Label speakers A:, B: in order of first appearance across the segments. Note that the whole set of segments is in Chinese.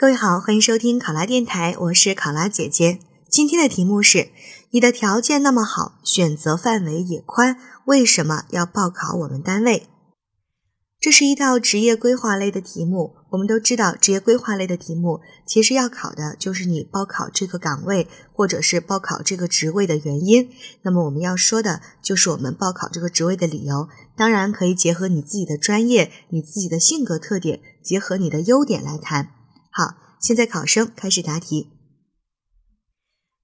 A: 各位好，欢迎收听考拉电台，我是考拉姐姐。今天的题目是：你的条件那么好，选择范围也宽，为什么要报考我们单位？这是一道职业规划类的题目。我们都知道，职业规划类的题目其实要考的就是你报考这个岗位或者是报考这个职位的原因。那么我们要说的就是我们报考这个职位的理由。当然可以结合你自己的专业、你自己的性格特点，结合你的优点来谈。好，现在考生开始答题。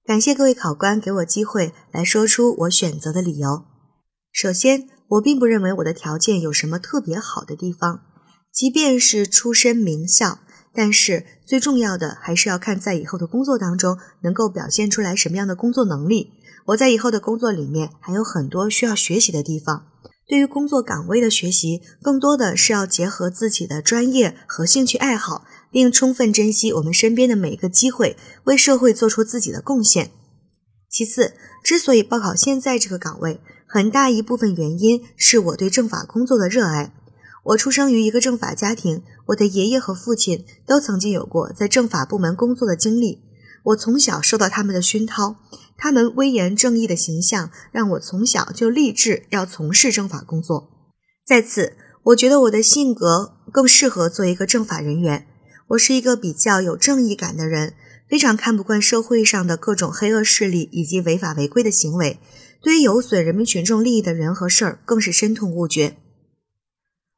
A: 感谢各位考官给我机会来说出我选择的理由。首先，我并不认为我的条件有什么特别好的地方，即便是出身名校，但是最重要的还是要看在以后的工作当中能够表现出来什么样的工作能力。我在以后的工作里面还有很多需要学习的地方。对于工作岗位的学习，更多的是要结合自己的专业和兴趣爱好，并充分珍惜我们身边的每一个机会，为社会做出自己的贡献。其次，之所以报考现在这个岗位，很大一部分原因是我对政法工作的热爱。我出生于一个政法家庭，我的爷爷和父亲都曾经有过在政法部门工作的经历。我从小受到他们的熏陶，他们威严正义的形象让我从小就立志要从事政法工作。在此，我觉得我的性格更适合做一个政法人员。我是一个比较有正义感的人，非常看不惯社会上的各种黑恶势力以及违法违规的行为，对于有损人民群众利益的人和事儿更是深痛恶绝。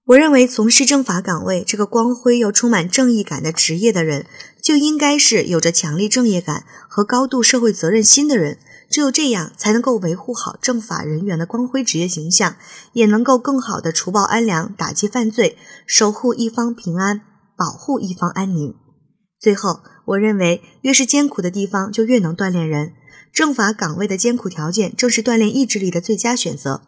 A: 我认为，从事政法岗位这个光辉又充满正义感的职业的人，就应该是有着强烈正义感和高度社会责任心的人。只有这样，才能够维护好政法人员的光辉职业形象，也能够更好的除暴安良、打击犯罪、守护一方平安、保护一方安宁。最后，我认为，越是艰苦的地方，就越能锻炼人。政法岗位的艰苦条件，正是锻炼意志力的最佳选择。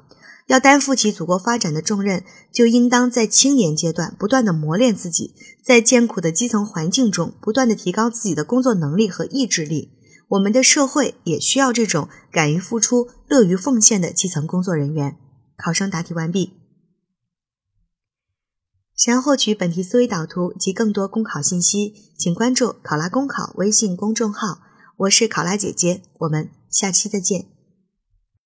A: 要担负起祖国发展的重任，就应当在青年阶段不断的磨练自己，在艰苦的基层环境中不断的提高自己的工作能力和意志力。我们的社会也需要这种敢于付出、乐于奉献的基层工作人员。考生答题完毕。想要获取本题思维导图及更多公考信息，请关注“考拉公考”微信公众号。我是考拉姐姐，我们下期再见。